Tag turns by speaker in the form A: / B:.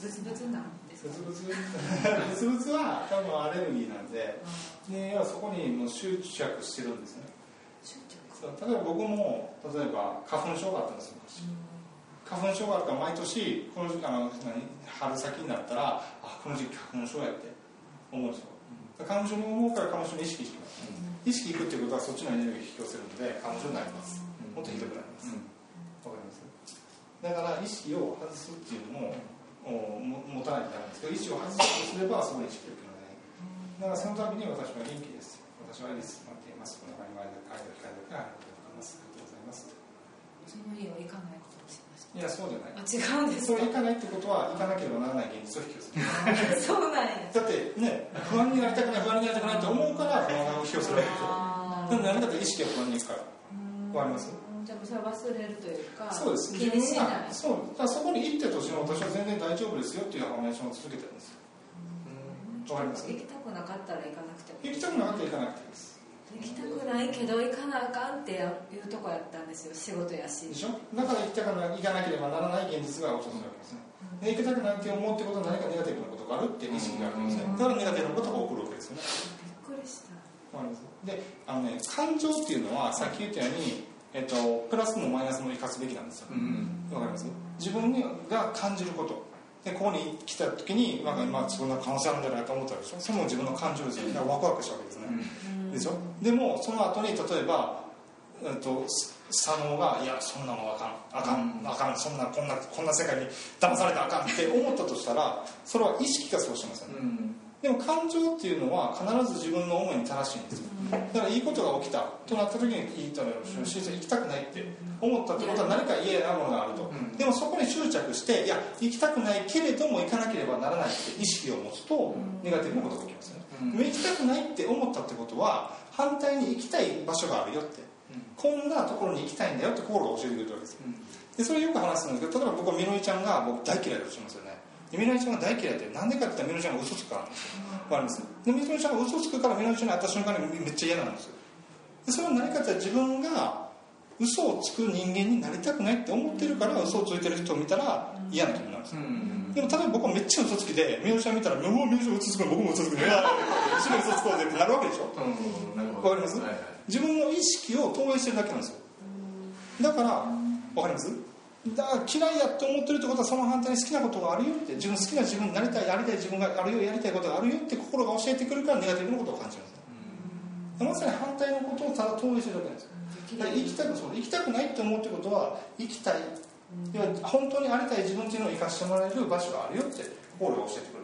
A: ブツブツなんですか？
B: ブツブツブツブツは多分アレルギーなんでで要はそこにもう執着してるんですね。例えば僕も例えば花粉症があったんですよ昔。花粉症があるから毎年この時あの何春先になったらあこの時期花粉症やって思うんですよ。花粉症に思うから花粉症に意識してます、意識いくっていうことはそっちのエネルギーを引き寄せるので花粉症になります、もっとひどくなります。わ、かります？だから意識を外すっていうのもおも持たないとダメですけど意識を外すとすれば意識を置くのでだからその度に私は元気です。私はエリス待っています。この場に前で書いて書いてありがとうございますありがとうございます。
A: その家は行かないことにしました
B: いやそうじゃない。
A: あ違うんです
B: そかないってことは行かなければならない現実を引き寄せる。
A: そうなんや。
B: だってね不安になりたくない不安になりたくないと思うから不安を引き寄せる。わけでも何かと意識が不安にいくからわかります？
A: じゃあもうそれは忘れるというか
B: そうです。
A: 気にしない。
B: そう。だからそこに行ってとしても私は全然大丈夫ですよっていうアファメーションを続けてるんですよ。わかります？
A: 行きたくなかったら行かなくても
B: 行きたくなかったら行かなくていいです。
A: 行きたくないけど行かなあかんっていうとこやったんですよ仕事やし。
B: でしょ？だから行きたくない行かなければならない現実が訪れるわけですね。で行きたくないって思うってことは何かネガティブなことがあるっていう意識があるん。ですねだからネガティブなことが起こるわけですよね。
A: びっくりした。
B: わかります？であのね感情っていうのはさっき言ったように、えっと、プラスもマイナスも生かすべきなんですよ。わかります？自分が感じること。でここに来た時になんか今そんな可能性あるんじゃないかと思ったでしょ。それも自分の感情ですよ。だからワクワクしたわけですね、でしょ？でもその後に例えば、えっと、左脳が「いやそんなのあかん。あかん。あかん。そんなこんなこんな世界に騙されたらあかん」って思ったとしたらそれは意識がそうしてますよね、でも感情っていうのは必ず自分の思いに正しいんですよだからいいことが起きたとなった時にいいとし行きたくないって思ったってことは何か嫌なものがあると、でもそこに執着していや行きたくないけれども行かなければならないって意識を持つとネガティブなことが起きますよね、行きたくないって思ったってことは反対に行きたい場所があるよって、こんなところに行きたいんだよって心が教えてくれるわけですよ、でそれよく話すんですけど例えば僕はみのりちゃんが僕大嫌いだとしますよねでみのりちゃんが大嫌いってなんでかって言ったらみのりちゃんが嘘つくからなんですよ。わかります？でみのりちゃんが嘘つくからみのりちゃんに会った瞬間にめっちゃ嫌なんですよ。でそれは何かって自分が嘘をつく人間になりたくないって思ってるから嘘をついてる人を見たら嫌な気分なんですよ、でも例えば僕はめっちゃ嘘つきでみのりちゃん見たら「うわみのりちゃん嘘つくの僕も嘘つくのいや一緒に嘘つこうぜ」ってなるわけでしょ？わかります、自分の意識を投影してるだけなんですよ。だからわかります？だから嫌いやって思ってるってことはその反対に好きなことがあるよって自分好きな自分になりたいやりたい自分があるよやりたいことがあるよって心が教えてくるからネガティブなことを感じるんですよ。まさに反対のことをただ投影してるだけなんです。よだから行きたくそう行きたくないって思うってことは行きたい。要は本当にありたい自分っていうのを生かしてもらえる場所があるよって心が教えてく